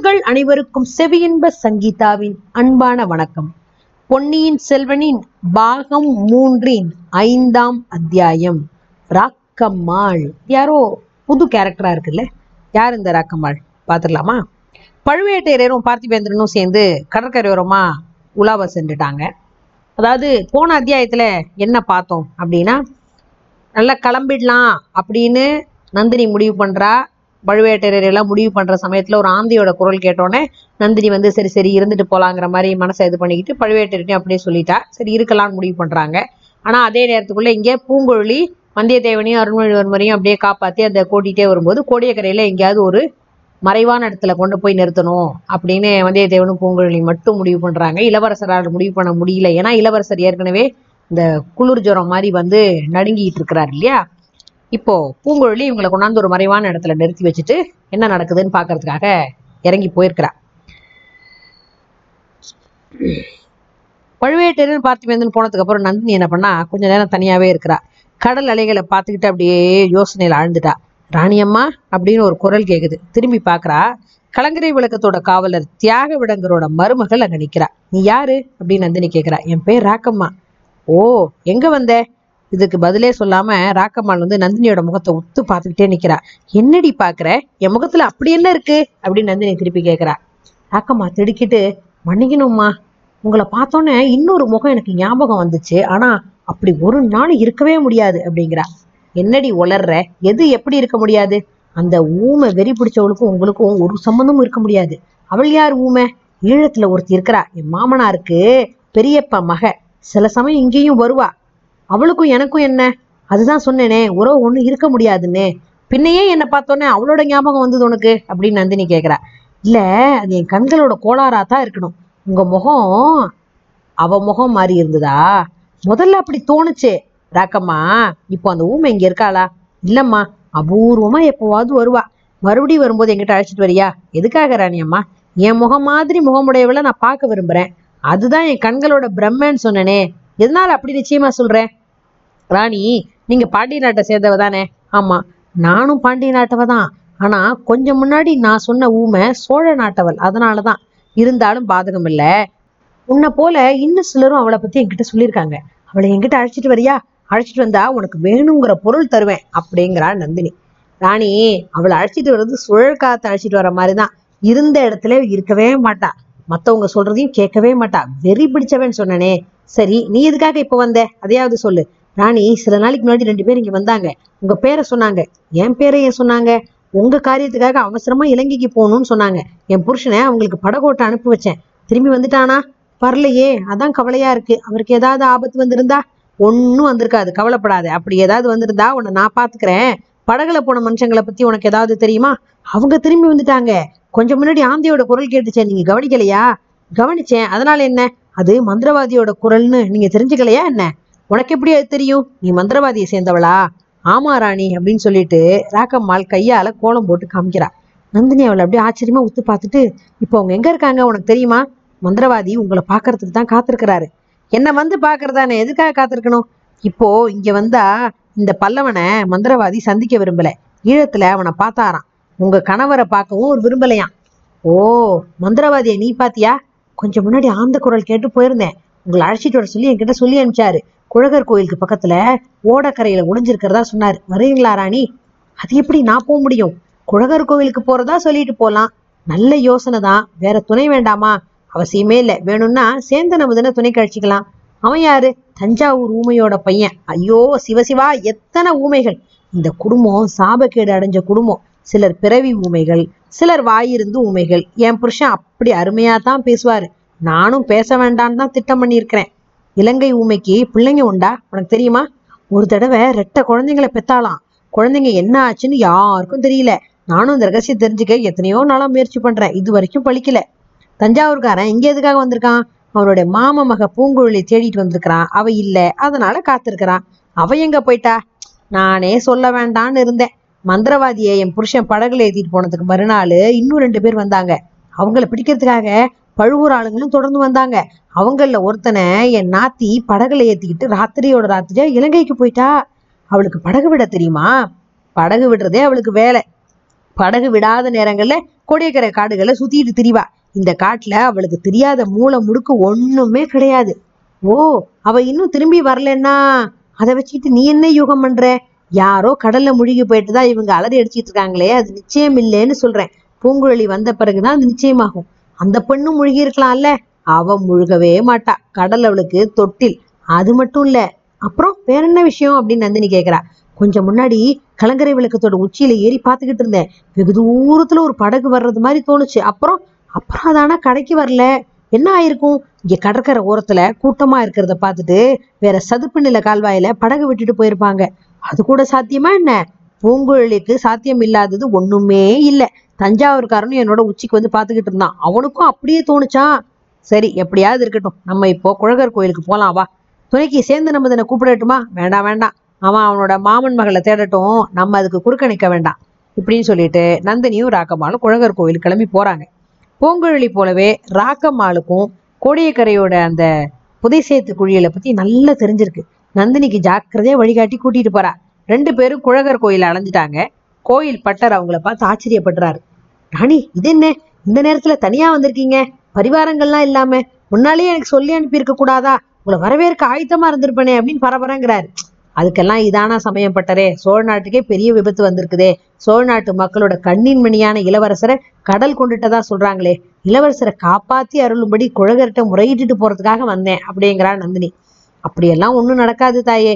நேயர்கள் அனைவருக்கும் செவியின்ப சங்கீதாவின் அன்பான வணக்கம். பொன்னியின் செல்வனின் பாகம் மூன்றின் ஐந்தாம் அத்தியாயம். ராக்கம்மாள். யாரோ புது கேரக்டரா இருக்குல்ல? யார் இந்த ராக்கம்மாள்? பார்த்துடலாமா? பழுவேட்டையரும் பார்த்திபேந்திரனும் சேர்ந்து கடற்கரையோரமா உலாவ சென்றுட்டாங்க. அதாவது போன அத்தியாயத்துல என்ன பார்த்தோம் அப்படின்னா நல்லா கிளம்பிடலாம் அப்படின்னு நந்தினி முடிவு பண்றா. பழுவேட்டரையர் எல்லாம் முடிவு பண்ற சமயத்துல ஒரு ஆந்தையோட குரல் கேட்டோடனே நந்தினி வந்து சரி சரி இருந்துட்டு போலாங்கிற மாதிரி மனசை இது பண்ணிக்கிட்டு பழுவேட்டரையும் அப்படியே சொல்லிட்டா. சரி இருக்கலாம்னு முடிவு பண்றாங்க. ஆனா அதே நேரத்துக்குள்ள இங்கே பூங்கொழி வந்தியத்தேவனையும் அருண்மொழிவர்மரையும் அப்படியே காப்பாத்தி அந்த கூட்டிகிட்டே வரும்போது கோடியக்கரையில எங்கேயாவது ஒரு மறைவான இடத்துல கொண்டு போய் நிறுத்தணும் அப்படின்னு வந்தியத்தேவனும் பூங்குழலி மட்டும் முடிவு பண்றாங்க. இளவரசரால் முடிவு பண்ண முடியல. ஏன்னா இளவரசர் ஏற்கனவே இந்த குளிர் ஜுரம் மாதிரி வந்து நடுங்கிட்டு இருக்கிறார் இல்லையா? இப்போ பூங்குழலி இவங்களை கொண்டாந்து ஒரு மறைவான இடத்துல நிறுத்தி வச்சுட்டு என்ன நடக்குதுன்னு பாக்குறதுக்காக இறங்கி போயிருக்கிறா. பழுவேட்டரன் பார்த்திபேந்தன் போனதுக்கு அப்புறம் நந்தினி என்ன பண்ணா கொஞ்ச நேரம் தனியாவே இருக்கிறா. கடல் அலைகளை பார்த்துக்கிட்டு அப்படியே யோசனையில ஆழ்ந்துட்டா. ராணியம்மா அப்படின்னு ஒரு குரல் கேக்குது. திரும்பி பார்க்கறா கலங்கரை விளக்கத்தோட காவலர் தியாக விடங்கரோட மருமகள் அங்க நிக்கிறா. நீ யாரு? அப்படின்னு நந்தினி கேக்குறா. என் பேர் ராக்கம்மா. ஓ எங்க வந்த? இதுக்கு பதிலே சொல்லாம ராக்கம்மாள் வந்து நந்தினியோட முகத்தை உத்து பார்த்துக்கிட்டே நிக்கிறா. என்னடி பாக்குற? என் முகத்துல அப்படி என்ன இருக்கு? அப்படின்னு நந்தினி திருப்பி கேக்குறா. ராக்கம்மா திடுக்கிட்டு மன்னிக்கணும்மா. உங்களை பார்த்தோன்னே இன்னொரு முகம் எனக்கு ஞாபகம் வந்துச்சு. ஆனா அப்படி ஒரு நாள் இருக்கவே முடியாது அப்படிங்கிறா. என்னடி உளர்ற? எது எப்படி இருக்க முடியாது? அந்த ஊமை வெறி பிடிச்சவளுக்கும் உங்களுக்கும் ஒரு சம்மந்தமும் இருக்க முடியாது. அவள் யார் ஊமை? ஈழத்துல ஒருத்தி இருக்கிறா. என் மாமனாருக்கு பெரியப்பா மக. சில சமயம் இங்கேயும் வருவா. அவளுக்கும் எனக்கும் என்ன? அதுதான் சொன்னேனே உறவு ஒன்றும் இருக்க முடியாதுன்னு. பின்னையே என்னை பார்த்தோன்னே அவளோட ஞாபகம் வந்தது உனக்கு? அப்படின்னு நந்தினி கேட்குறா இல்லை அது என் கண்களோட கோளாறா தான் இருக்கணும். உங்கள் முகம் அவ முகம் மாறி இருந்ததா? முதல்ல அப்படி தோணுச்சு. ராக்கம்மா இப்போ அந்த ஊமை இங்கே இருக்காளா? இல்லைம்மா அபூர்வமாக எப்போவாவது வருவா. மறுபடியும் வரும்போது என்கிட்ட அழைச்சிட்டு வரியா? எதுக்காக ராணி அம்மா? என் முகம் மாதிரி முகமுடையவளை நான் பார்க்க விரும்புகிறேன் அதுதான் என் கண்களோட பிரம்மன்னு சொன்னனே. எதனால் அப்படி நிச்சயமாக சொல்கிறேன் ராணி நீங்க பாண்டிய நாட்டை சேர்ந்தவ தானே? ஆமா நானும் பாண்டிய நாட்டவ தான். ஆனா கொஞ்சம் முன்னாடி நான் சொன்ன ஊமை சோழ நாட்டவள். அதனாலதான். இருந்தாலும் பாதகம் இல்ல. உன்னை போல இன்னும் சிலரும் அவளை பத்தி என்கிட்ட சொல்லியிருக்காங்க. அவளை என்கிட்ட அழைச்சிட்டு வரியா? அழைச்சிட்டு வந்தா உனக்கு வேணுங்கிற பொருள் தருவேன் அப்படிங்கிறா நந்தினி. ராணி அவளை அழைச்சிட்டு வர்றது சுழல் காத்து அழைச்சிட்டு வர மாதிரிதான். இருந்த இடத்துல இருக்கவே மாட்டா. மத்தவங்க சொல்றதையும் கேட்கவே மாட்டா. வெறி பிடிச்சவன் சொன்னனே. சரி நீ எதுக்காக இப்ப வந்த? அதையாவது சொல்லு. ராணி சில நாளைக்கு முன்னாடி ரெண்டு பேர் இங்க வந்தாங்க. உங்க பேரை சொன்னாங்க. என் பேரை ஏன் சொன்னாங்க? உங்க காரியத்துக்காக அவசரமா இலங்கைக்கு போகணும்னு சொன்னாங்க. என் புருஷனை அவங்களுக்கு படகோட்டை அனுப்பி வச்சேன். திரும்பி வந்துட்டானா? வரலையே. அதான் கவலையா இருக்கு. அவருக்கு ஏதாவது ஆபத்து வந்திருந்தா? ஒன்றும் வந்திருக்காது. கவலைப்படாத. அப்படி ஏதாவது வந்திருந்தா உன்னை நான் பார்த்துக்கிறேன் படகுல போன மனுஷங்களை பத்தி உனக்கு ஏதாவது தெரியுமா? அவங்க திரும்பி வந்துட்டாங்க. கொஞ்சம் முன்னாடி ஆந்தையோட குரல் கேட்டுச்சேன். நீங்க கவனிக்கலையா? கவனிச்சேன். அதனால என்ன? அது மந்திரவாதியோட குரல்னு. நீங்க தெரிஞ்சுக்கலையா என்ன? உனக்கு எப்படி அது தெரியும்? நீ மந்திரவாதியை சேர்ந்தவளா? ஆமா ராணி அப்படின்னு சொல்லிட்டு ராக்கம்மாள் கையால கோலம் போட்டு காமிக்கிறா. நந்தினி அவளை அப்படியே ஆச்சரியமா உத்து பார்த்துட்டு இப்போ அவங்க எங்க இருக்காங்க? உனக்கு தெரியுமா? மந்திரவாதி உங்களை பாக்குறதுக்கு தான் காத்திருக்கிறாரு. என்ன வந்து பாக்குறதானே எதுக்காக காத்திருக்கணும்? இப்போ இங்க வந்தா இந்த பல்லவனை மந்திரவாதி சந்திக்க விரும்பல. ஈழத்துல அவனை பார்த்தாராம். உங்க கணவரை பார்க்கவும் ஒரு விரும்பலையாம். ஓ மந்திரவாதியை நீ பாத்தியா கொஞ்சம் முன்னாடி ஆந்த குரல் கேட்டு போயிருந்தேன். உங்களை அழைச்சிட்டு வர சொல்லி என்கிட்ட சொல்லி அனுப்பிச்சாரு. குழகர் கோயிலுக்கு பக்கத்துல ஓடக்கரையில ஒளிஞ்சிருக்கிறதா சொன்னாரு. வருவீங்களா ராணி? அது எப்படி நான் போக முடியும்? குழகர் கோவிலுக்கு போறதா சொல்லிட்டு போலாம். நல்ல யோசனை தான். வேற துணை வேண்டாமா? அவசியமே இல்லை. வேணும்னா சேந்தன் அமுதனை துணை கழிச்சிக்கலாம் அவன் யாரு? தஞ்சாவூர் ஊமையோட பையன். ஐயோ சிவசிவா எத்தனை ஊமைகள். இந்த குடும்பம் சாபக்கேடு அடைஞ்ச குடும்பம். சிலர் பிறவி ஊமைகள் சிலர் வாயிருந்து ஊமைகள். என் புருஷன் அப்படி அருமையா தான் பேசுவாரு. நானும் பேச வேண்டான்னு தான் திட்டம் பண்ணியிருக்கிறேன். இலங்கை ஊமைக்கு பிள்ளைங்க உண்டா? உனக்கு தெரியுமா? ஒரு தடவை ரெட்டை குழந்தைங்களை பெத்தாலாம் குழந்தைங்க என்ன ஆச்சுன்னு யாருக்கும் தெரியல. நானும் இந்த ரகசியம் தெரிஞ்சுக்க எத்தனையோ நாளாக முயற்சி பண்றேன். இது வரைக்கும் பழிக்கல. தஞ்சாவூர்காரன் இங்கே எதுக்காக வந்திருக்கான்? அவனுடைய மாம மக பூங்குழலி தேடிட்டு வந்திருக்கிறான். அவ இல்லை. அதனால காத்திருக்கிறான். அவ எங்க போயிட்டா? நானே சொல்ல வேண்டான்னு இருந்தேன். மந்திரவாதியை என் புருஷன் படகுல ஏத்திட்டு போனதுக்கு மறுநாள் இன்னும் ரெண்டு பேர் வந்தாங்க. அவங்கள பிடிக்கிறதுக்காக பழுவூர் ஆளுங்களும் தொடர்ந்து வந்தாங்க. அவங்கள ஒருத்தனை என் நாத்தி படகுல ஏத்திக்கிட்டு ராத்திரியோட ராத்திரியா இலங்கைக்கு போயிட்டா. அவளுக்கு படகு விட தெரியுமா? படகு விடுறதே அவளுக்கு வேலை. படகு விடாத நேரங்கள்ல கொடியக்கரை காடுகளை சுத்திட்டு திரிவா. இந்த காட்டுல அவளுக்கு தெரியாத மூளை முடுக்கு ஒண்ணுமே கிடையாது. ஓ அவ இன்னும் திரும்பி வரலன்னா? அதை வச்சுட்டு நீ என்ன யூகம் பண்ற? யாரோ கடல்ல முழுகி போயிட்டு தான் இவங்க அலறி அடிச்சிட்டு இருக்காங்களே அது நிச்சயம் இல்லைன்னு சொல்றேன். பூங்குழலி வந்த பிறகுதான் அது நிச்சயமாகும். அந்த பெண்ணும் முழுகி இருக்கலாம்ல? அவ முழுகவே மாட்டா. கடல் அவளுக்கு தொட்டில். அது மட்டும் இல்ல. அப்புறம் வேற என்ன விஷயம் அப்படின்னு நந்தினி கேக்குறா. கொஞ்சம் முன்னாடி கலங்கரை விளக்கத்தோட உச்சியில ஏறி பார்த்துக்கிட்டு இருந்தேன். வெகு தூரத்துல ஒரு படகு வர்றது மாதிரி தோணுச்சு. அப்புறம் அப்புறம் அதானா கடைக்கு வரல. என்ன ஆயிருக்கும்? இங்க கடற்கரை ஓரத்துல கூட்டமா இருக்கிறத பார்த்துட்டு வேற சதுப்பு நில கால்வாயில படகு விட்டுட்டு போயிருப்பாங்க. அது கூட சாத்தியமா என்ன? பூங்குழலிக்கு சாத்தியம் இல்லாதது ஒண்ணுமே இல்லை. தஞ்சாவூர்காரனும் என்னோட உச்சிக்கு வந்து பார்த்துக்கிட்டு இருந்தான். அவனுக்கும் அப்படியே தோணுச்சான் சரி எப்படியாவது இருக்கட்டும். நம்ம இப்போ குழகர் கோயிலுக்கு போகலாம் வா. துணைக்கு சேர்ந்து நம்ம இதனை கூப்பிடட்டுமா? வேண்டாம் வேண்டாம். அவன் அவனோட மாமன் மகளை தேடட்டும். நம்ம அதுக்கு குறுக்க நிற்க வேண்டாம். இப்படின்னு சொல்லிட்டு நந்தினியும் ராக்கம்மாளும் குழகர் கோயில் கிளம்பி போறாங்க. பூங்குழலி போலவே ராக்கம்மாளுக்கும் கோடியக்கரையோட அந்த புதை சேத்து குழியலை பத்தி நல்லா தெரிஞ்சிருக்கு. நந்தினிக்கு ஜாக்கிரதையா வழிகாட்டி கூட்டிட்டு போறா. ரெண்டு பேரும் குழகர் கோயில அலைஞ்சிட்டாங்க கோயில் பட்டர் அவங்கள பார்த்து ஆச்சரியப்படுறாரு. ராணி இது என்ன? இந்த நேரத்துல தனியா வந்திருக்கீங்க? பரிவாரங்கள்லாம் இல்லாம முன்னாலேயே எனக்கு சொல்லி அனுப்பியிருக்க கூடாதா? உங்களை வரவேற்க ஆயத்தமா இருந்திருப்பனே அப்படின்னு பரபரங்கிறாரு. அதுக்கெல்லாம் இதானா சமயம் பட்டரே? சோழ நாட்டுக்கே பெரிய விபத்து வந்திருக்குதே. சோழ நாட்டு மக்களோட கண்ணின் மணியான இளவரசரை கடல் கொண்டுட்டதா சொல்றாங்களே. இளவரசரை காப்பாத்தி அருளும்படி குழகர்கிட்ட முறையிட்டு போறதுக்காக வந்தேன் அப்படிங்கிறா நந்தினி. அப்படியெல்லாம் ஒண்ணும் நடக்காது தாயே.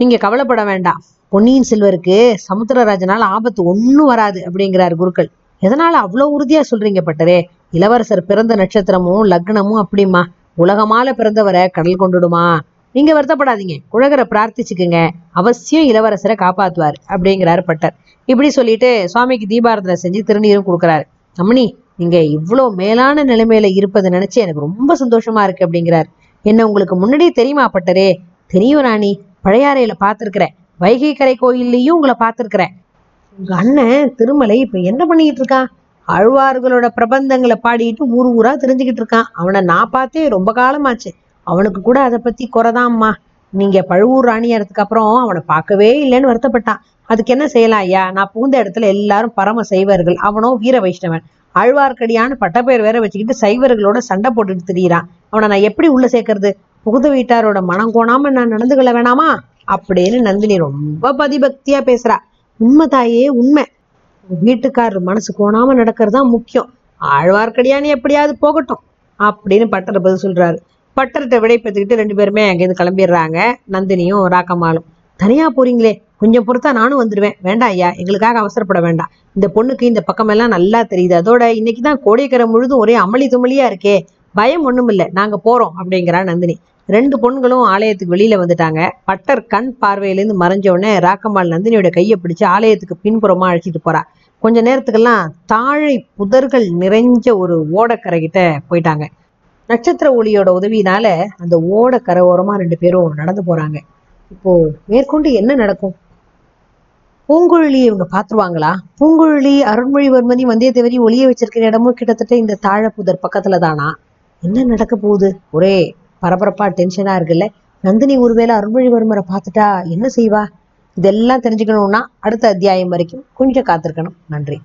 நீங்க கவலைப்பட வேண்டாம். பொன்னியின் செல்வருக்கு சமுத்திரராஜனால் ஆபத்து ஒன்றும் வராது அப்படிங்கிறார் குருக்கள். எதனால அவ்வளோ உறுதியா சொல்றீங்க பட்டரே? இளவரசர் பிறந்த நட்சத்திரமும் லக்னமும் அப்படிமா உலகமால பிறந்தவரை கடல் கொண்டுடுமா? நீங்க வருத்தப்படாதீங்க. குழகரை பிரார்த்திச்சுக்குங்க. அவசியம் இளவரசரை காப்பாத்துவார் அப்படிங்கிறாரு பட்டர். இப்படி சொல்லிட்டு சுவாமிக்கு தீபாரதனை செஞ்சு திருநீரும் கொடுக்குறாரு. அம்மணி நீங்க இவ்வளோ மேலான நிலைமையில இருப்பதை நினைச்சு எனக்கு ரொம்ப சந்தோஷமா இருக்கு அப்படிங்கிறார். என்ன உங்களுக்கு முன்னாடியே தெரியுமா பட்டரே? தெரியும் ராணி. பழையாறையில பார்த்துருக்கிறேன். வைகை கரை கோயில்லையும் உங்களை பார்த்துருக்கிறேன். உங்க அண்ணன் திருமலை இப்ப என்ன பண்ணிக்கிட்டு இருக்கான்? அழ்வார்களோட பிரபந்தங்களை பாடிட்டு ஊர் ஊரா தெரிஞ்சுக்கிட்டு இருக்கான். அவனை நான் பார்த்தே ரொம்ப காலமாச்சு. அவனுக்கு கூட அதை பத்தி குறைதாம்மா. நீங்க பழுவூர் ராணியறதுக்கு அப்புறம் அவனை பார்க்கவே இல்லைன்னு வருத்தப்பட்டான். அதுக்கு என்ன செய்யலாம் ஐயா? நான் புகுந்த இடத்துல எல்லாரும் பரம செய்வார்கள். அவனோ வீர வைஷ்ணவன். ஆழ்வார்க்கடியான்னு பட்டப்பேர் வேற வச்சுக்கிட்டு சைவர்களோட சண்டை போட்டுட்டு திரியிறான். அவனை நான் எப்படி உள்ள சேர்க்கறது? புகுத வீட்டாரோட மனம் கோணாம நான் நடந்து கொள்ள வேணாமா? அப்படின்னு நந்தினி ரொம்ப பதிபக்தியா பேசுறா. உண்மை தாயே உண்மை. உன் வீட்டுக்காரர் மனசு கோணாம நடக்கிறது தான் முக்கியம். ஆழ்வார்க்கடியான்னு எப்படியாவது போகட்டும் அப்படின்னு பட்டர் பதில் சொல்றாரு. பட்டர்கிட்ட விடை பெற்றுக்கிட்டு ரெண்டு பேருமே அங்கேருந்து கிளம்பிடுறாங்க. நந்தினியும் ராக்கம்மாளும். தனியா போறீங்களே கொஞ்சம் பொறுத்தா நானும் வந்துடுவேன் வேண்டாம் ஐயா எங்களுக்காக அவசரப்பட வேண்டாம் இந்த பொண்ணுக்கு இந்த பக்கமெல்லாம் நல்லா தெரியுது. அதோட இன்னைக்கு தான் கோடைக்கரை முழுதும் ஒரே அமளி துமளியா இருக்கே. பயம் ஒண்ணும் இல்ல. நாங்க போறோம் அப்படிங்கிறா நந்தினி. ரெண்டு பொண்களும் ஆலயத்துக்கு வெளியில வந்துட்டாங்க. பட்டர் கண் பார்வையிலேருந்து மறைஞ்ச உடனே ராக்கம்மாள் நந்தினியோட கையை பிடிச்சு ஆலயத்துக்கு பின்புறமா அழைச்சிட்டு போறா. கொஞ்ச நேரத்துக்கெல்லாம் தாழை புதர்கள் நிறைஞ்ச ஒரு ஓடக்கரை கிட்ட போயிட்டாங்க. நட்சத்திர ஒளியோட உதவியினால அந்த ஓடக்கரை ஓரமா ரெண்டு பேரும் நடந்து போறாங்க. இப்போ மேற்கொண்டு என்ன நடக்கும்? பூங்குழலி இவங்க பாத்துருவாங்களா? பூங்குழலி அருண்மொழிவர்மதி வந்தியத்தேவரி ஒளிய வச்சிருக்கிற இடமும் கிட்டத்தட்ட இந்த தாழப்புதர் பக்கத்துல தானா என்ன நடக்க போகுது? ஒரே பரபரப்பா டென்ஷனா இருக்குல்ல. நந்தினி ஒருவேளை அருண்மொழிவர்மரை பார்த்துட்டா என்ன செய்வா? இதெல்லாம் தெரிஞ்சுக்கணும்னா அடுத்த அத்தியாயம் வரைக்கும் கொஞ்சம் காத்திருக்கணும். நன்றி.